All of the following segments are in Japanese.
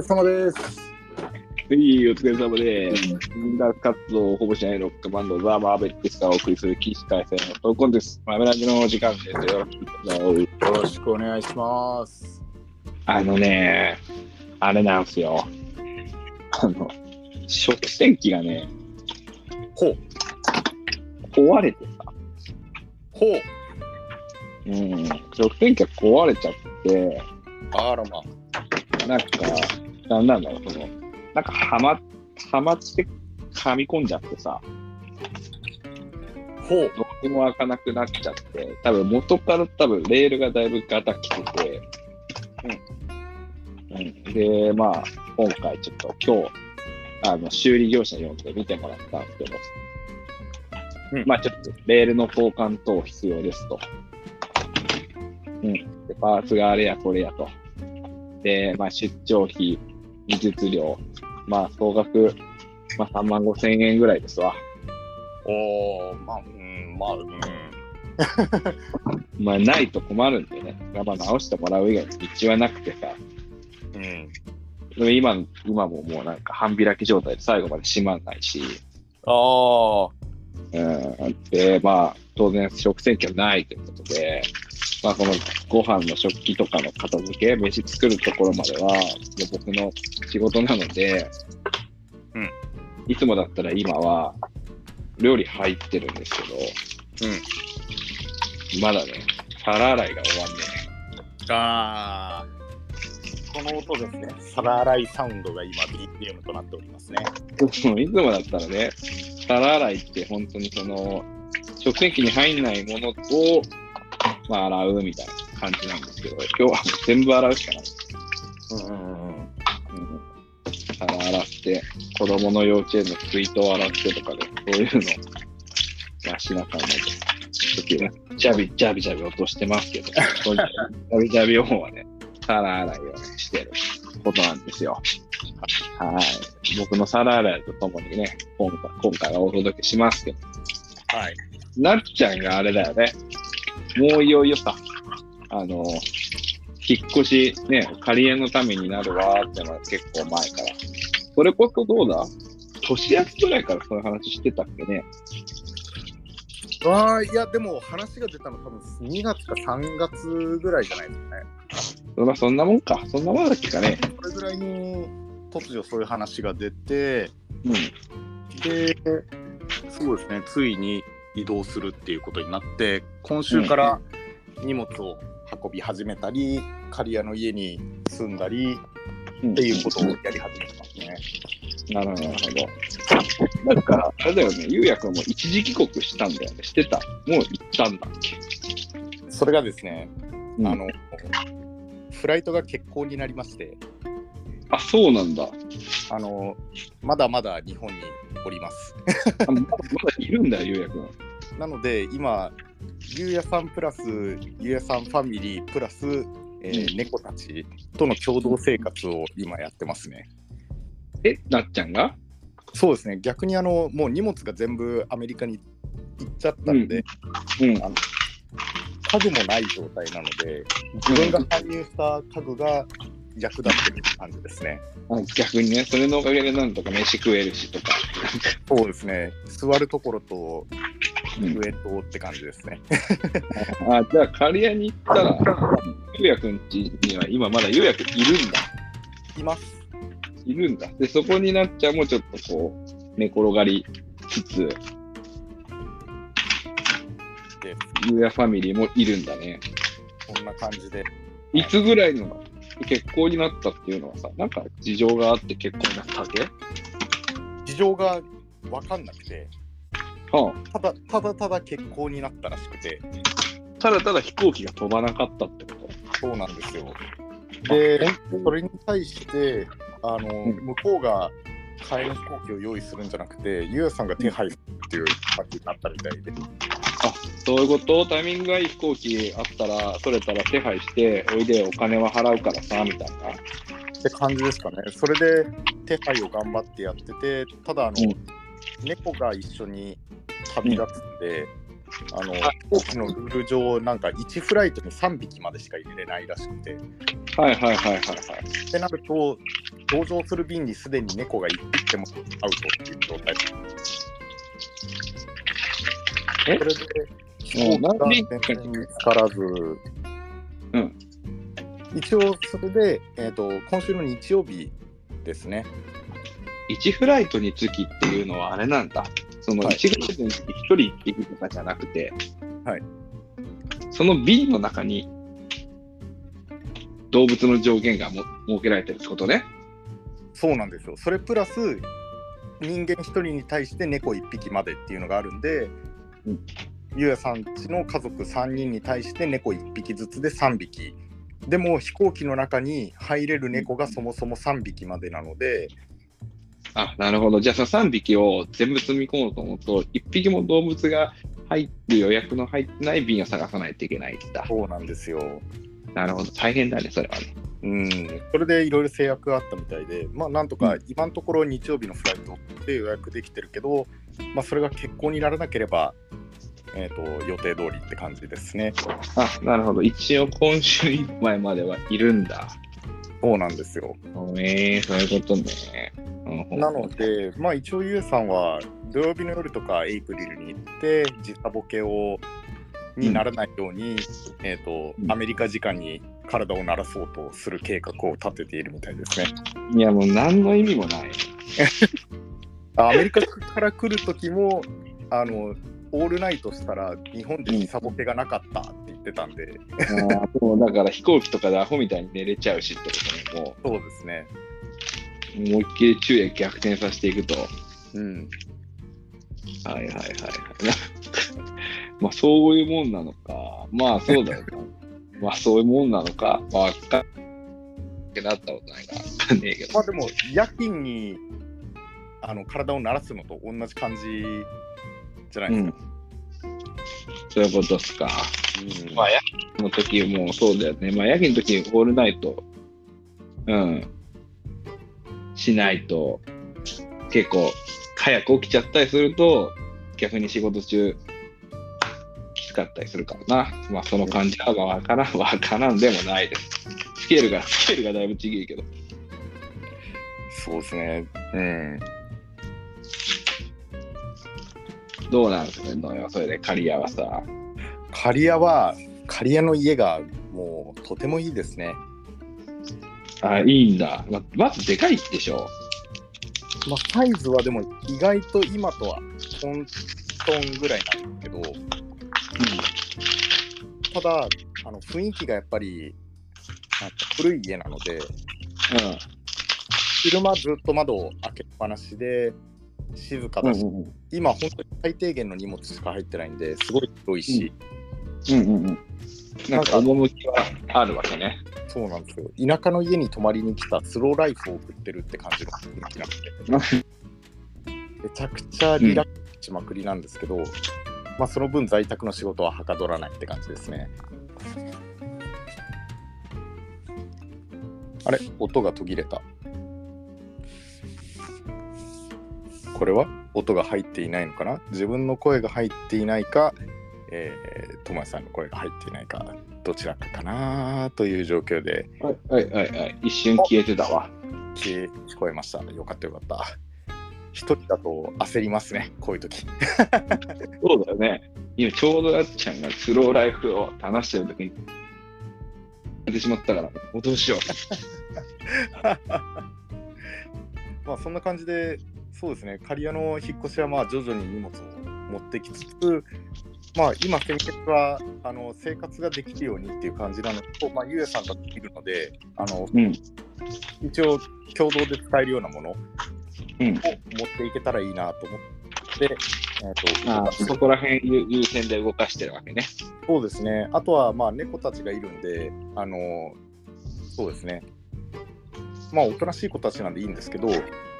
れ様です。はい、お疲れ様です。音楽活動をほぼしないロックバンド、ザ・マーベックスがお送りす。る起死回生のトークンです。マメラジの時間です。よよろしくお願いします。あのね、あれなんです。よ。あの、食洗機がね、ほう。壊れてさ、ほう。うん、食洗機が壊れちゃって、あらま。なんか、なんだろう、その、なんかはま、はまって噛み込んじゃってさ、ほう。どうにも開かなくなっちゃって、多分元から多分レールがだいぶガタきてて、うん。うん、で、まあ、今回ちょっと今日、あの、修理業者呼んで見てもらったんですけど、うんまあちょっとレールの交換等必要ですと。うん。で、パーツがあれやこれやと。で、まあ出張費、技術料、まあ総額、まあ3万5千円ぐらいですわ。おー、まあ、うん、まあ、うん。まあないと困るんでね。まあ直してもらう以外に道はなくてさ。うん。でも今、今ももうなんか半開き状態で最後まで閉まんないし、ああ。うん、で、まあ当然食洗機はないということで、まあこのご飯の食器とかの片付け、飯作るところまではもう僕の仕事なので、うんいつもだったら今は料理入ってるんですけど、まだね、皿洗いが終わんねああ。この音ですね。皿洗いサウンドが今 BPM となっておりますね。いつもだったらね、皿洗いって本当にその、食洗機に入んないものを、まあ洗うみたいな感じなんですけど、今日はもう全部洗うしかない。うんうんうん。うん皿洗って、子供の幼稚園の水筒洗ってとかで、そういうの、まあ、しなかったので、時は、ジャビ、ジャビジャビ落としてますけど、そういうジャビジャビをはね、皿洗いをね、してることなんですよ。はい。僕の皿洗いとともにね、今回今回はお届けしますけど、はい。なっちゃんがあれだよね、もういよいよさ、あの、引っ越し、ね、仮家のためになるわーってのは結構前から。それこそどうだ？年明けぐらいからそういう話してたっけね？ああ、いや、でも話が出たの多分2月か3月ぐらいじゃないですかね。まあそんなもんか。そんなもんだっけかね。それぐらいに突如そういう話が出て、うん。で、そうですね、ついに移動するっていうことになって、今週から荷物を運び始めたり、刈谷の家に住んだりうんっていうことをやり始めてますね。なるほど、なるほど。なんか、あれだよね、ゆうやくんも一時帰国したんだよね。してた。もう行ったんだっけ？それがですね、うんあの、フライトが欠航になりまして、あ、そうなんだ。あの、まだまだ日本におります。あまだいるんだよ、ゆうやくん。なので、今、ゆうやさんプラス、ゆうやさんファミリープラス、えーうん猫たちとの共同生活を今やってますね。え、なっちゃんが？そうですね、逆にあのもう荷物が全部アメリカに行っちゃったので、うん。家具もない状態なので、自分が搬入した家具が役立ってる感じですね。あ逆にね、それのおかげでなんとか飯食えるしとか。そうですね、座るところとうん上とって感じですね。あ、じゃあ、刈谷に行ったら、ゆうやくんちには今まだゆうやくんいるんだ。います。いるんだ。で、そこになっちゃんもちょっとこう、寝転がりつつ、でゆうやファミリーもいるんだね。こんな感じで。いつぐらいの結婚になったっていうのはさ、なんか事情があって結婚になったわけ？事情が分かんなくて、はただただただ結婚になったらしくて、あ、ただただ飛行機が飛ばなかったってこと？そうなんですよ。で、それに対して、あの、ん。向こうが替えの飛行機を用意するんじゃなくて、ゆうやさんが手配するっていう感じになったみたいで、あ、そういうこと？タイミングがいい飛行機あったら、それたら手配して、おいでお金は払うからさ、みたいな。って感じですかね。それで手配を頑張ってやってて、ただあの、うん猫が一緒に旅立つんで、あの、飛行機のルール上、なんか1フライトに3匹までしか入れれないらしくて、はいはいはいはいはい。ってなると、搭乗する便にすでに猫が1匹でもアウトっていう状態え？それで、飛行機が全然見つからず、うん一応、それで、えーと、今週の日曜日ですね。1フライトにつきっていうのはあれなんだ。そのはい1フライトにつき1人1匹とかじゃなくて、はいその瓶の中に動物の上限がも設けられてるってことね。そうなんですよ。それプラス、人間1人に対して猫1匹までっていうのがあるんで、うんゆうやさんちの家族3人に対して猫1匹ずつで3匹。でも飛行機の中に入れる猫がそもそも3匹までなので、あ、なるほど。じゃあその3匹を全部積み込もうと思うと、1匹も動物が入ってる予約の入ってない瓶を探さないといけない。そうなんですよ。なるほど。大変だね、それはね。うん、それでいろいろ制約があったみたいで、まあなんとかうん今のところ日曜日のフライトで予約できてるけど、まあそれが欠航にならなければ、えー、と予定通りって感じですね。あ、なるほど。一応今週いっぱいまではいるんだ。そうなんですよ。ええそういうことね。うんなので、まあ一応ゆうさんは土曜日の夜とかエイプリルに行って、時差ボケをにならないように、えっ、とう、んアメリカ時間に体を慣らそうとする計画を立てているみたいですね。いや、もう何の意味もない。あアメリカから来る時も、あの、オールナイトしたら日本で時差ボケがなかったって言ってたんで、もだから飛行機とかでアホみたいに寝れちゃうしってことね。もそうですね。う思いっきり昼夜逆転させていくと。うん。はいはいはいはい。まあそういうもんなのか。まあそうだよな。まあそういうもんなのか。まあわかんなったことないかねえけど。まあでも、夜勤にあの体を慣らすのと同じ感じじゃないですか。そういうことっすか。うんまあ夜勤の時もそうだよね。まあ夜勤の時にオールナイト、うん、しないと結構早く起きちゃったりすると逆に仕事中きつかったりするからな。まあその感じはわからん、わからんでもないです。スケールが、スケールがだいぶちぎいけど。そうですね。うん。どうなんですのよ、それで刈谷はさ。刈谷は、刈谷の家がもうとてもいいですね。あ、いいんだ。ままずでかいでしょ。まあ、サイズはでも意外と今とはトントンぐらいなんですけど、ただ、あの雰囲気がやっぱりなんか古い家なので、うん。昼間ずっと窓を開けっぱなしで、静かだし、うんうん今本当に最低限の荷物しか入ってないんで、すごい広いし、うんうんうん。なんか趣はあるわけね。そうなんですよ。田舎の家に泊まりに来たスローライフを送ってるって感じの雰囲気なので、めちゃくちゃリラックスしまくりなんですけど、まあその分在宅の仕事ははかどらないって感じですね。あれ？音が途切れた。これは音が入っていないのかな？自分の声が入っていないか、えー、ともやさんの声が入っていないか、どちらかかなという状況ではいはいはいはい。一瞬消えてたわ。聞聞こえました。よかったよかった。一人だと焦りますね、こういう時。そうだよね。今ちょうどやっちゃんがスローライフを話してる時に、出てしまったから、もうどうしよう。まあそんな感じで、そうですね、刈谷の引っ越しはまあ徐々に荷物を持ってきつつ、まあ今、先決はあの生活ができるようにっていう感じなのと、まあ、ゆうやさんができるので、あのうん。一応共同で使えるようなものをうん。持っていけたらいいなと思って、えーとあそこら辺優優先で動かしてるわけね。そうですね。あとは、まあ、猫たちがいるんで、あの、そうですね。まあ、おとなしい子たちなんでいいんですけど、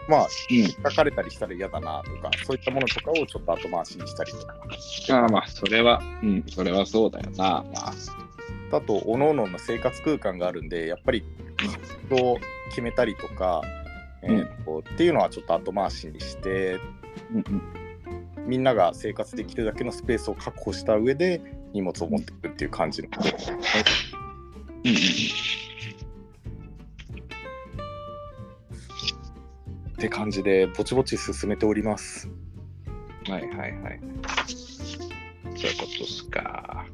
まあ、うん。書かれたりしたら嫌だなとか、そういったものとかをちょっと後回しにしたりとか。ああまあ、それは、うん、それはそうだよな。まあ、あと、おののの生活空間があるんで、やっぱり、活動を決めたりとか、えーとっていうのはちょっと後回しにして、うんうん。みんなが生活できるだけのスペースを確保した上で荷物を持っていくっていう感じのうんうんって感じでぼちぼち進めております。はいはいはい。そういうことっすか。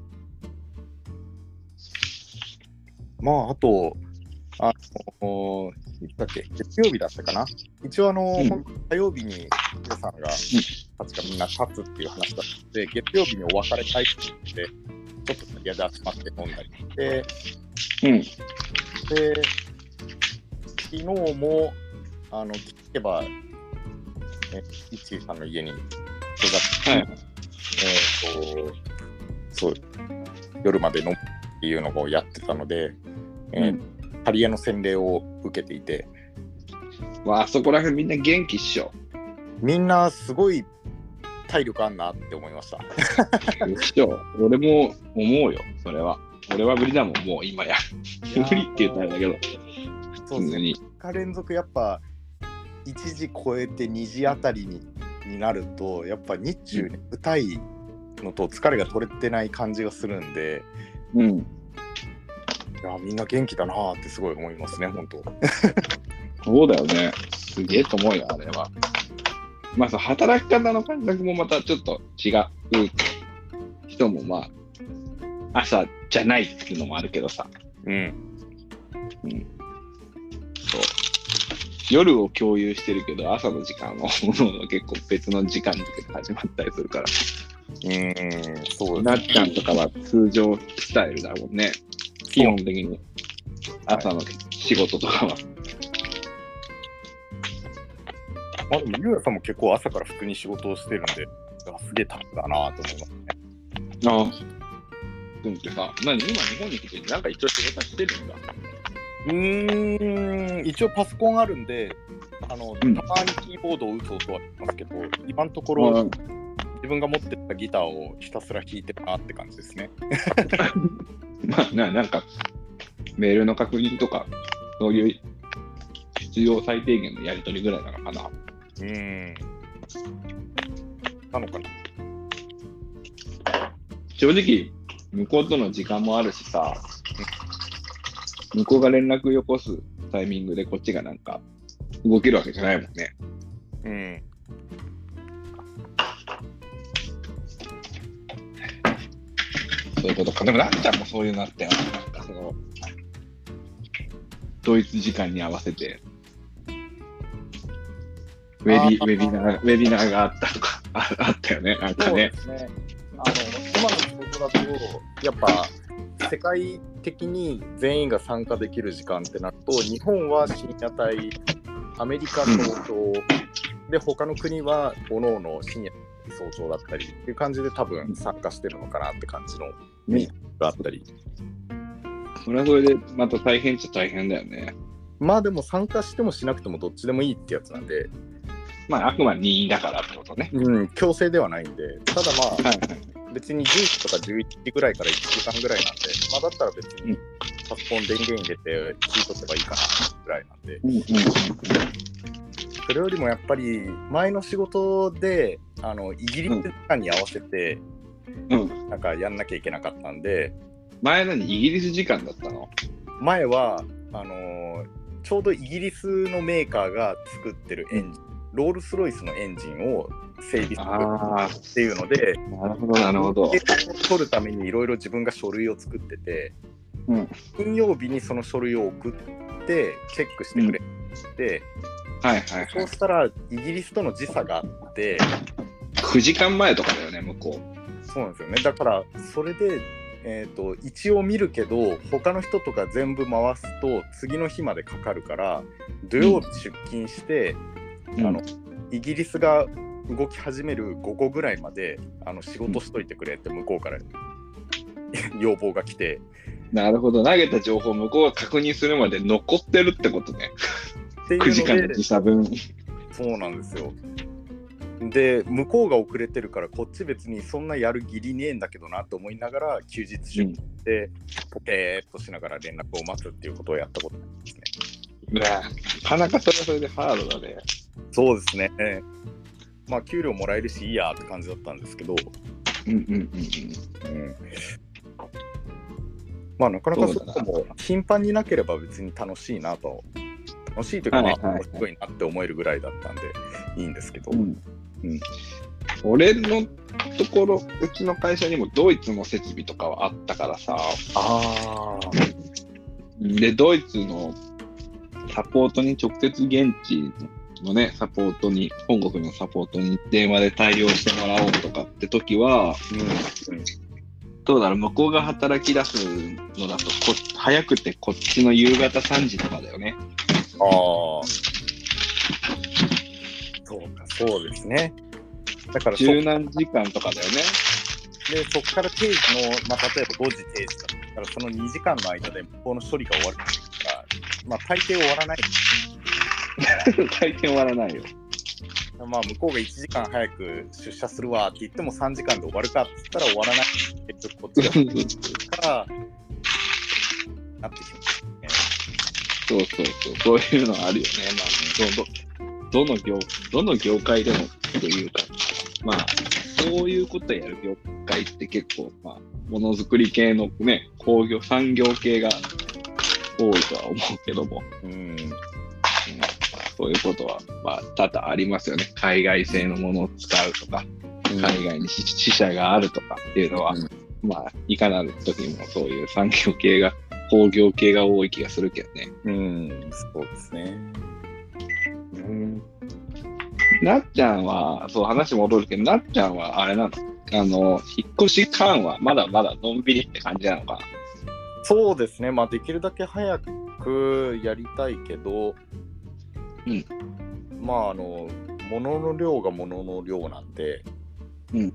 まああとあのいつだっけ？月曜日だったかな？一応あの、うん火曜日に皆さんが、確かみんな立つっていう話だったので月曜日にお別れ会って言ってちょっと先で集まって飲んだりしてうん。で、昨日も、あの、聞けば、え、いちさんの家に、人が、はい。えっ、と、そう、夜まで飲むっていうのをやってたので、えーハリエの洗礼を受けていて、わあそこら辺みんな元気っしょ。みんなすごい体力あんなって思いました。俺も思うよ、それは。俺は無理だもん、もう今や。無理って言ったらあれだけど、そうですね。普通に。2日連続やっぱ1時超えて2時あたりにになるとやっぱ日中ね、歌いのと疲れが取れてない感じがするんでうん。いやみんな元気だなーってすごい思いますね本当そうだよね。すげえと思うよ、あれは。まあ、そう働き方の感覚もまたちょっと違う人も、まあ、朝じゃないっていうのもあるけどさ、うんそう。夜を共有してるけど、朝の時間は、結構別の時間で始まったりするから。うーんそうなですっちゃんとかは通常スタイルだもんね。基本的に。朝の仕事とかは。あでもゆうやさんも結構朝から普通に仕事をしてるんであすげえタフだなと思いますねああ。でもってさ、何今日本に来てなんか一応仕事してるんだ。うーん一応パソコンあるんであの、うんたまにキーボードを打つ音はありますけど今のところ、うん自分が持ってたギターをひたすら弾いてるなって感じですね。まあな、なんか、メールの確認とか、そういう必要最低限のやり取りぐらいなのかな。うーん。なのかな。正直、向こうとの時間もあるしさ、向こうが連絡よこすタイミングでこっちがなんか動けるわけじゃないもんね。うん。そういうことか。でも、なっちゃんもそういうのあったよ。なんかその、ドイツ時間に合わせて、ウェビウェビナー、ウェビナーがあったとか、ああったよね。なんかね。そうですね。あの、今の仕事だと、やっぱ、世界的に全員が参加できる時間ってなると、日本は深夜帯、アメリカ早朝、で、他の国は各々深夜早朝だったりっていう感じで多分参加してるのかなって感じのねがあったり。それはそれで、また大変っちゃ大変だよね。まあでも参加してもしなくてもどっちでもいいってやつなんで、まあ、あくまで任意だからってことね。うん、強制ではないんで、ただまあ、はいはい。別に10時とか11時ぐらいから1時間ぐらいなんで、まあだったら別にうん。パソコン電源入れて聞いとけばいいかなぐらいなんで、うんうんそれよりもやっぱり前の仕事で、あの、イギリス時間に合わせて、うん。なんかやんなきゃいけなかったんで、前何イギリス時間だったの？前は、あのーちょうどイギリスのメーカーが作ってるエンジン、ロールスロイスのエンジンを整備するあっていうので、あ、なるほど、なるほど。取るためにいろいろ自分が書類を作ってて、うん金曜日にその書類を送ってチェックしてくれって、はいはいはいそう。したらイギリスとの時差があって9時間前とかだよね、向こそうなんですよねだからそれで、えー、と一応見るけど他の人とか全部回すと次の日までかかるから土曜日出勤して、う。あのイギリスが動き始める午後ぐらいまであの仕事しといてくれって向こうから 要望が来てなるほど、投げた情報向こうが確認するまで残ってるってことね。っていう9時間の時差分。そうなんですよ。で向こうが遅れてるからこっち別にそんなやる義理ねえんだけどなと思いながら休日出勤してポケーっとしながら連絡を待つっていうことをやったことなんですね。なかなかそれはそれでハードだね。そうですね。まあ給料もらえるしいいやって感じだったんですけど、うんうんうんうん。うん、まあなかなかそこも頻繁になければ別に楽しいなと。楽しいというかまあはいはい。はい面白いなって思えるぐらいだったんでいいんですけど、うん。うん。俺のところ、うちの会社にもドイツの設備とかはあったからさ、あで、ドイツのサポートに直接現地のね、サポートに、本国のサポートに電話で対応してもらおうとかって時は、うん。どうだろう、向こうが働き出すのだとこ、早くてこっちの夕方3時とかだよね。ああそうかそうですね。だからそ十何時間とかだよね。でそこから定時の、まあ、例えば5時定時だったらその2時間の間で向こうの処理が終わるからまあ大抵終わらない 大変終わらないよ。まあ向こうが1時間早く出社するわって言っても3時間で終わるかって言ったら終わらない結局こっちがからなってきますね。そうそうそう、そういうのあるよね。まあ、どどどの業、どの業界でもというか、まあ、そういうことやる業界って結構、まあ、ものづくり系のね、工業、産業系が多いとは思うけども、うんうんそういうことは、まあ、多々ありますよね。海外製のものを使うとか、海外に支支社があるとかっていうのは、うん。まあ、いかなる時もそういう産業系が、工業系が多い気がするけどね。うん、そうですね。なっちゃんは、そう話戻るけど、なっちゃんはあれなの？あの、引っ越し感はまだまだのんびりって感じなのかな？そうですね、まあできるだけ早くやりたいけど、うんまああの、物の量が物の量なんで、うん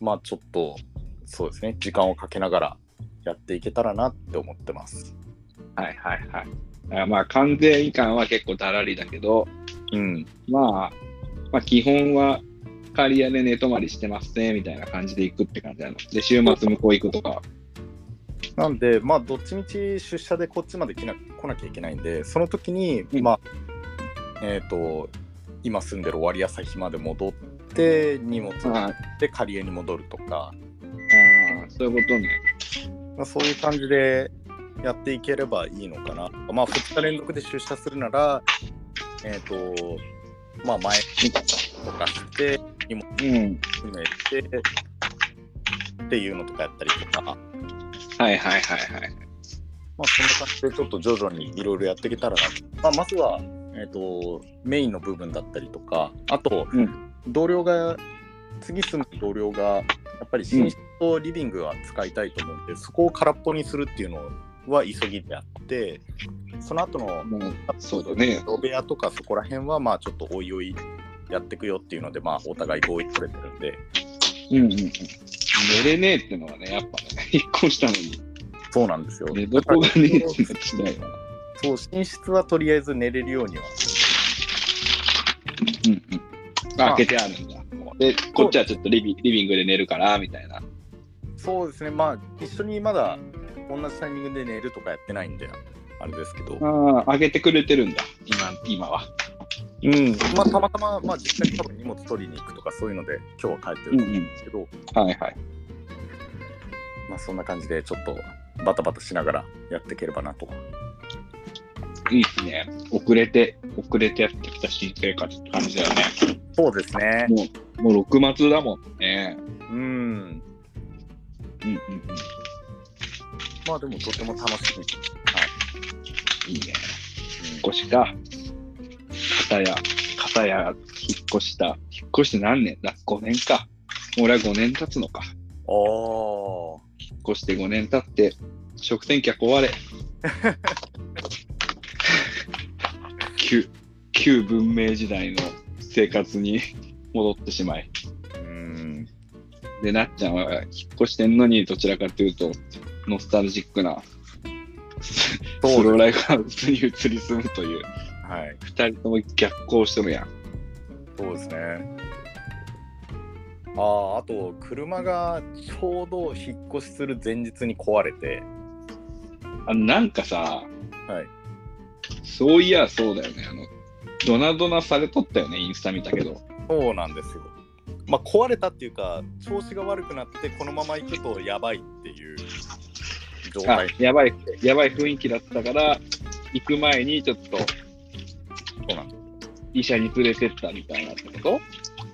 まあちょっと、そうですね、時間をかけながらやっていけたらなって思ってます。はいはいはい。あまあ、完全移管は結構だらりだけど、うん、まあ、まあ、基本は刈谷で寝泊まりしてますね、みたいな感じで行くって感じなの。で、週末向こう行くとか。なんで、まあどっちみち出社でこっちまで来な来なきゃいけないんで、その時に、うんまあ、えっ、と、今住んでる割朝まで戻って、荷物を持あって刈谷に戻るとか、あ、そういうことね。まあ、そういう感じでやっていければいいのかな。まあ、2日連続で出社するなら、えっ、と、まあ、前にとかして、荷物うん。詰めて、っていうのとかやったりとか、まはいはいはいはい。あ、そんな感じでちょっと徐々にいろいろやっていけたらなと。まあ、まずは、えっ、と、メインの部分だったりとか、あと、うん同僚が、次住む同僚が、やっぱり寝室とリビングは使いたいと思うんで、そこを空っぽにするっていうのは急ぎであって、その後のもう、そうだね。お部屋とかそこら辺は、まあちょっとおいおいやっていくよっていうので、まあお互い合意取れてるんで、うんうんうん。寝れねえってのはね、やっぱね、引っ越したのに、そうなんですよ。寝床がねえってのは辛いわ。そう、寝室はとりあえず寝れるようには。うんうん。開けてあるんだ。で、こっちはちょっとリビリビングで寝るから、みたいな。そうですね、まあ一緒にまだ同じタイミングで寝るとかやってないんで、あれですけど、ああ、開けてくれてるんだ、今今は。うん、まあたまたま、まあ実家に多分荷物取りに行くとかそういうので、今日は帰ってると思うんですけど、はいはい。まあそんな感じでちょっとバタバタしながらやっていければなと。いいっすね。遅れて、遅れてやってきた新生活って感じだよね。そうですね。もう、もう6末だもんね。うん。うんうんうん。まあでもとても楽しみ。いいね。引っ越しか。片や、片や引っ越した。引っ越して何年？だ ?5 年か。俺は5年経つのか。おー。引っ越して5年経って、食洗客終われ。旧、旧文明時代の生活に 戻ってしまい。うん。で、なっちゃんは引っ越してんのに、どちらかというと、ノスタルジックな、スローライフハウスに移り住むという、はい。二人とも逆行してるやん。そうですね。ああ、あと、車がちょうど引っ越しする前日に壊れて、あの、なんかさ、はい。そういやそうだよね。あの、ドナドナされとったよね、インスタ見たけど。そうなんですよ。まあ壊れたっていうか調子が悪くなってこのまま行くとやばいっていう状あ態。やばい、やばい雰囲気だったから、行く前にちょっとそうなんです医者に連れてったみたいなってこと？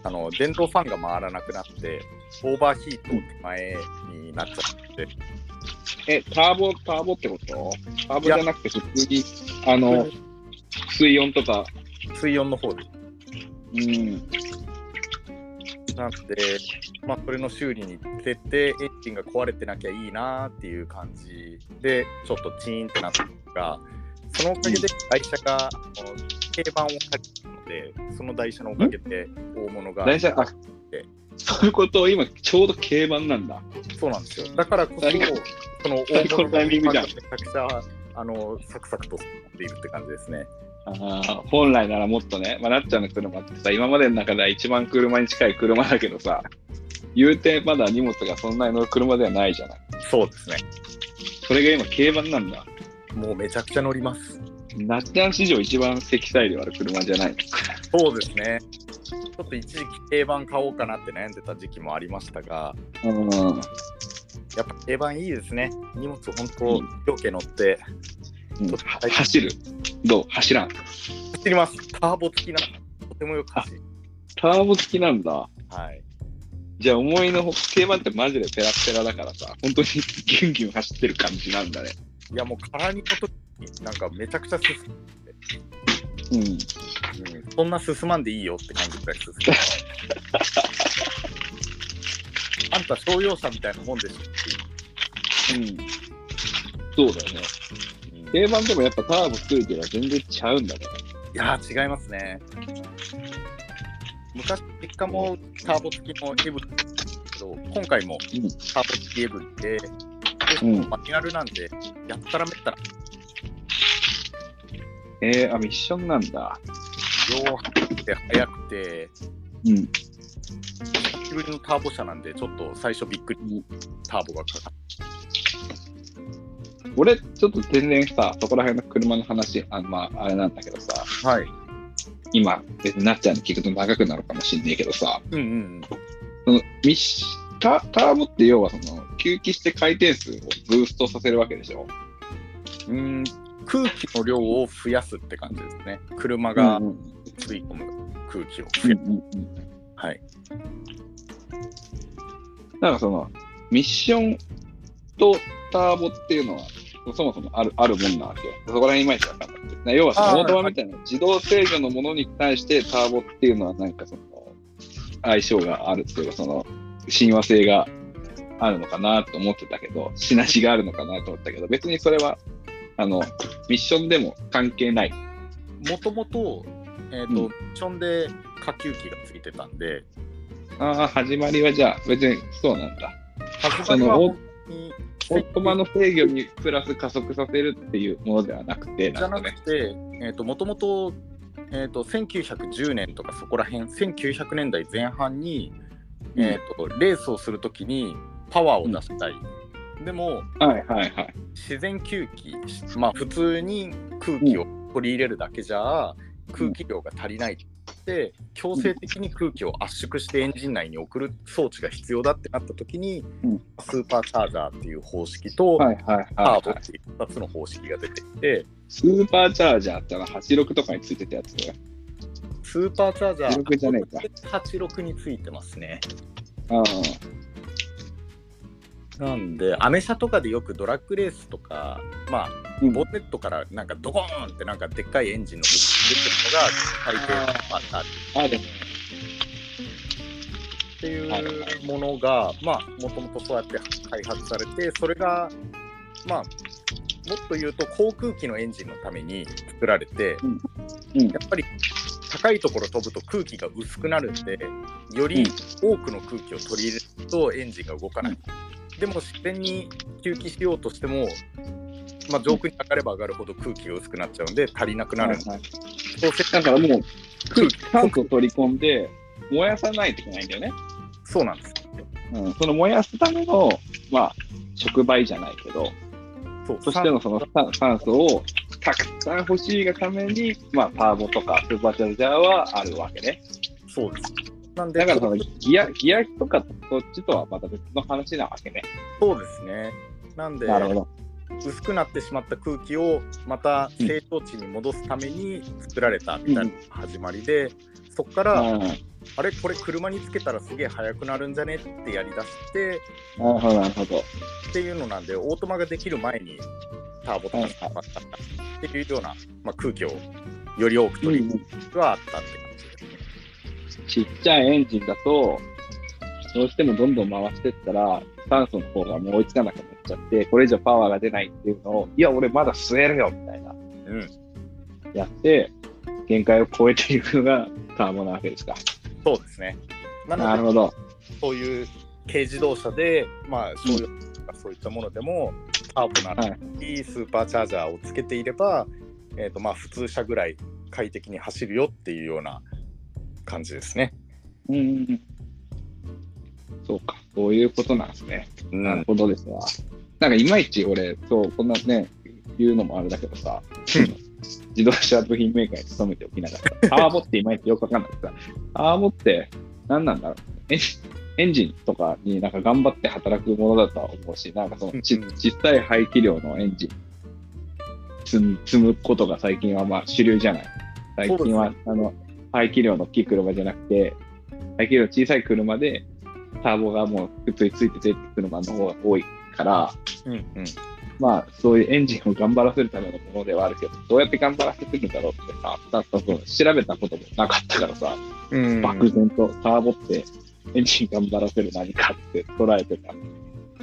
あの電動ファンが回らなくなってオーバーヒート手前になっちゃって。え、ターボ、ターボってこと？ターボじゃなくて普通に、あの、水温とか、水温の方で。うん、なんで、まあ、それの修理に行ってて、エンジンが壊れてなきゃいいなっていう感じ。で、ちょっとチーンってなったんですが、そのおかげで会社がこの軽バンを借りたので、その台車のおかげで大物が。大体、あ、そういうことを今、ちょうど軽バンなんだ。そうなんですよ。だからこそ、その最高のタイミングじゃんめちゃくちゃあのサクサクと進んでいるって感じですね。あー本来ならもっとね、まあ、なっちゃんの車ってさ、今までの中では一番車に近い車だけどさ、言うてまだ荷物がそんなに乗る車ではないじゃない。そうですね。それが今、軽バンなんだ。もうめちゃくちゃ乗ります。なっちゃん史上一番積載量ある車じゃないそうですね。ちょっと一時期軽バン買おうかなって悩んでた時期もありましたが、うん。やっぱ軽バンいいですね。荷物本う当ん、両家乗ってうんちょっ走る？どう？走らん？走ります。ターボ付きなとてもよく走る。ターボ付きなんだ。はい。じゃあ思いのほ軽バンってマジでペラッペラだからさ、本当にギュンギュン走ってる感じなんだね。いやもう空にの時になん。かめちゃくちゃ進む、うん。うん、そん。な進まん。でいいよって感じくらい進む。あん。た商用車みたいなもん。でしょってううん。そうだよね。うん。軽バンでもやっぱターボついてるは全然ちゃうん。だね。いやー、違いますね。昔、実家もターボ付きのエブリですけど、今回もターボ付きエブリ、でうん。マニュアルなん。で、やったらめったら、えー、あ、ミッションなんだ。両走って速くて、うん。久しぶりのターボ車なんで、ちょっと最初びっくり、ターボがかかっ俺、ちょっと全然さ、そこら辺の車の話、あまあ、あれなんだけどさ、た。はい。今、別になっちゃんに聞くと長くなるかもしんねえけどさ、うんうんそのミッシタターボって要はその、吸気して回転数をブーストさせるわけでしょ。うん。うん空気の量を増やすって感じですね。車がうん吸い込む空気をうん増やす。うんうんはい。なんかその、ミッションとターボっていうのは、そもそもあるあるもんなわけよ。そこら辺いまいち分かんなくて。要はその、オートマみたいな自動制御のものに対してターボっていうのはなんかその、相性があるっていうか、その、親和性があるのかなと思ってたけど、しなしがあるのかなと思ったけど、別にそれは、あの、ミッションでも関係ない。もともと、えっ、と、うんミッションで下級機がついてたんで、ああ、始まりはじゃあ、別にそうなんだ。始まりはオートマの制御にプラス加速させるっていうものではなくて、じゃなく。て、えっ、と、もともと、えっ、と、1910年とかそこら辺、1900年代前半に、えっ、と、レースをするときにパワーを出したい。でも、はいはいはい。自然吸気、まあ、普通に空気を取り入れるだけじゃ、空気量が足りないって、強制的に空気を圧縮してエンジン内に送る装置が必要だってなった時に、うんスーパーチャージャーっていう方式と、はいはいタはい、はい。ーボっていう2つの方式が出てきて、スーパーチャージャーってのは86とかについてたやつ。スーパーチャージャ86じゃねえかー86についてますね。あなんで、アメ車とかでよくドラッグレースとか、まあ、うん。ボンネットからなんかドコーンってなんかでっかいエンジンの出てるのが大抵あったっあ。あ、でも、ていうものが、まあ、もともとそうやって開発されて、それが、まあ、もっと言うと航空機のエンジンのために作られて、うん。やっぱり高いところ飛ぶと空気が薄くなるんで、より多くの空気を取り入れるとエンジンが動かない。でも自然に吸気しようとしても、まあ、上空に上がれば上がるほど空気が薄くなっちゃうんで足りなくなるんで、はいはいそうせだからもう、空気酸素を取り込んで、燃やさないといけないんだよね。そうなんです。うん、その燃やすための、まあ、触媒じゃないけど、そうとしてのその酸酸素をたくさん欲しいがために、まあ、ターボとかスーパーチャージャーはあるわけね。そうです。なんでだからそのギア、ギア比とかそっちとはまた別の話なわけね。そうですね。なんで、なるほど。薄くなってしまった空気をまた成長値に戻すために作られたみたいな始まりで、そこから、うんあれこれ車につけたらすげえ速くなるんじゃねってやりだしてなるほど、なるほど。っていうのなんでオートマができる前にターボとか使ったっていうような、まあ、空気をより多く取りはあったって。ちっちゃいエンジンだと、どうしてもどんどん回してったら、酸素の方がもう追いつかなくなっちゃって、これ以上パワーが出ないっていうのを、いや、俺まだ吸えるよみたいな、うん、やって、限界を超えていくのがターボなわけですか。そうですね。なるほど。そういう軽自動車で、まあ、商用とかそういったものでも、ターボなり、スーパーチャージャーをつけていれば、えーとまあ、普通車ぐらい快適に走るよっていうような感じですね。うん。そうか、そういうことなんですね。うんなるほどですわ。なんかいまいち俺、そう、こんなね、言うのもあれだけどさ、自動車部品メーカーに勤めておきながら、ターボっていまいちよくわかんなくてさ、ターボって何なんだろう？エンエンジンとかになんか頑張って働くものだとは思うし、なんかそのちうん小さい排気量のエンジン積む積むことが最近はまあ主流じゃない。最近は、あの排気量の大きい車じゃなくて、排気量小さい車でターボがもう普通について出てくる車の方が多いから、うんうんまあ、そういうエンジンを頑張らせるためのものではあるけど、どうやって頑張らせてるんだろうってさ、だっ調べたこともなかったからさ、うん漠然とターボってエンジン頑張らせる何かって捉えてた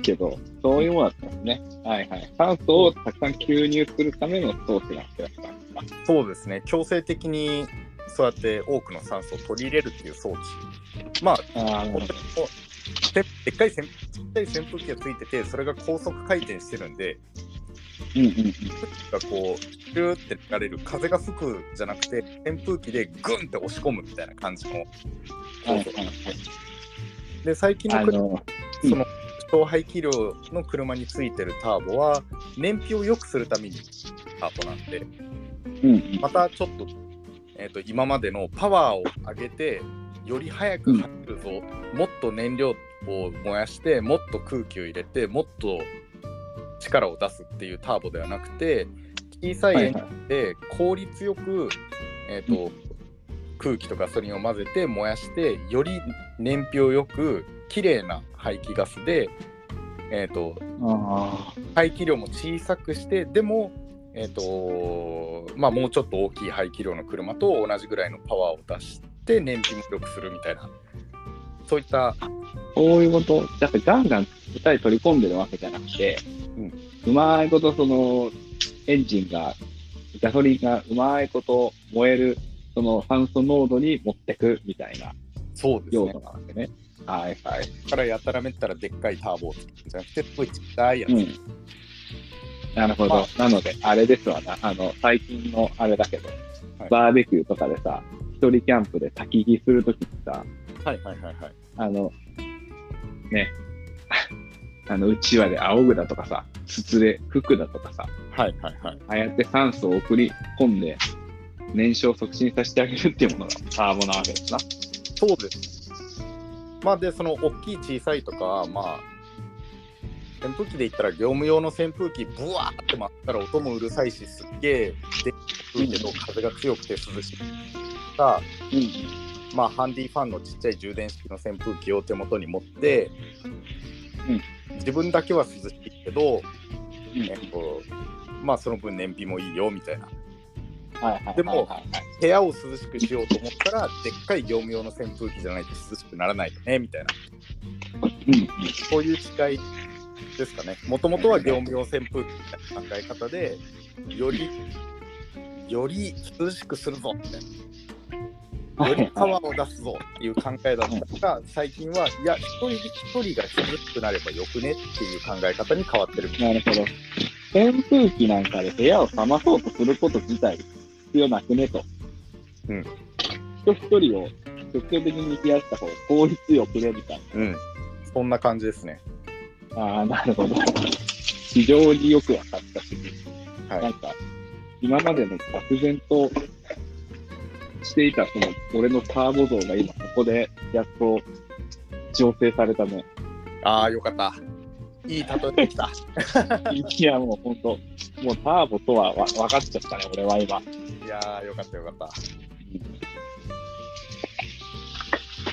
けど、そういうものだったんですね。はいはい。酸素をたくさん吸入するための装置が必要だったんですか。そうですね強制的にそうやって多くの酸素を取り入れるっていう装置まあああ、なるほど。ででっかい扇ちっちゃい扇風機がついててそれが高速回転してるんでうんうんうん。がこうシューって流れる風が吹くじゃなくて扇風機でグンって押し込むみたいな感じのはいはいはい。で最近あの車の、その小排気量の車についてるターボは燃費を良くするためにターボなんでうんうん。またちょっと,、えー、と今までのパワーを上げてより速く走るぞ、もっと燃料を燃やしてもっと空気を入れてもっと力を出すっていうターボではなくて小さいエンジンで効率よく、えーと空気とガソリンを混ぜて燃やしてより燃費をよく綺麗な排気ガスで、えー、とあ排気量も小さくしてでも、えーとまあ、もうちょっと大きい排気量の車と同じぐらいのパワーを出して燃費も良くするみたいなそういったあ、そういうこと。だってガンガン答え取り込んでるわけじゃなくて、うんうまいことそのエンジンが、ガソリンがうまいこと燃える、その酸素濃度に持ってくみたいなそうですね要素なわけね。はいはい。だからやたらめったらでっかいターボをつけるんじゃなくてすごいちっちゃいやつ、うん。なるほど。なので、あれですわな。あの、最近のあれだけど、はいバーベキューとかでさ、一人キャンプで焚き火するときにさ、はいはいはいはいあの、ね、あの、うちわで仰ぐだとかさ、筒で吹くだとかさ、はいはいはいああやって酸素を送り込んで、燃焼促進させてあげるっていうものがターボなわけですな。そうですまあでその大きい小さいとかはまあ扇風機で言ったら業務用の扇風機ブワーって回ったら音もうるさいしすっげえで吹いけど風が強くて涼しいか、うん。まあ、ハンディファンのちっちゃい充電式の扇風機を手元に持って、自分だけは涼しいけど、うんえっとまあ、その分燃費もいいよみたいな。でも部屋を涼しくしようと思ったらでっかい業務用の扇風機じゃないと涼しくならないよねみたいなうんうん。そういう違いですかねもともとは業務用扇風機みたいな考え方でよりより涼しくするぞみたいなよりパワーを出すぞっていう考えだったが、最近は、いや、一人一人が涼しくなればよくねっていう考え方に変わってるみたいなるほど。扇風機なんかで部屋を冷まそうとすること自体必要なくねと。うん。人一人を直接的に冷やした方が効率よくねみたいうん。そんな感じですね。な。ああ、なるほど。非常によくわかったし、はいなんか、今までの漠然としていたその俺のターボ像が今ここでやっと醸成されたね。ああ、よかった。いい例えできた。いや、もう本当、もうターボとはわ分かっちゃったね、俺は今。いやー、よかったよかっ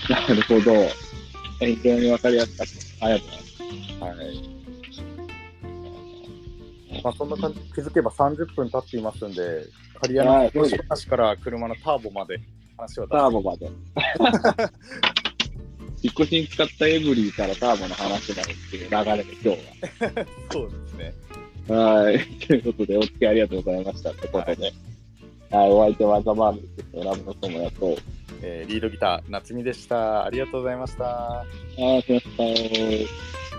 た。なるほど。非常に分かりやすかった。ありがとうございます。はい。まあ、そんな感じ、気づけば30分経っていますんで、刈谷の話から車のターボまで話を出ターボまで。引っ越しに使ったエブリーからターボの話になるっていう流れで今日 そうですね。は。はい。ということで、お付き合いありがとうございました。ということで。はい、お相手はザバーミです。ラブの友也と。えーリードギター、夏美でした。ありがとうございました。あー、来ました。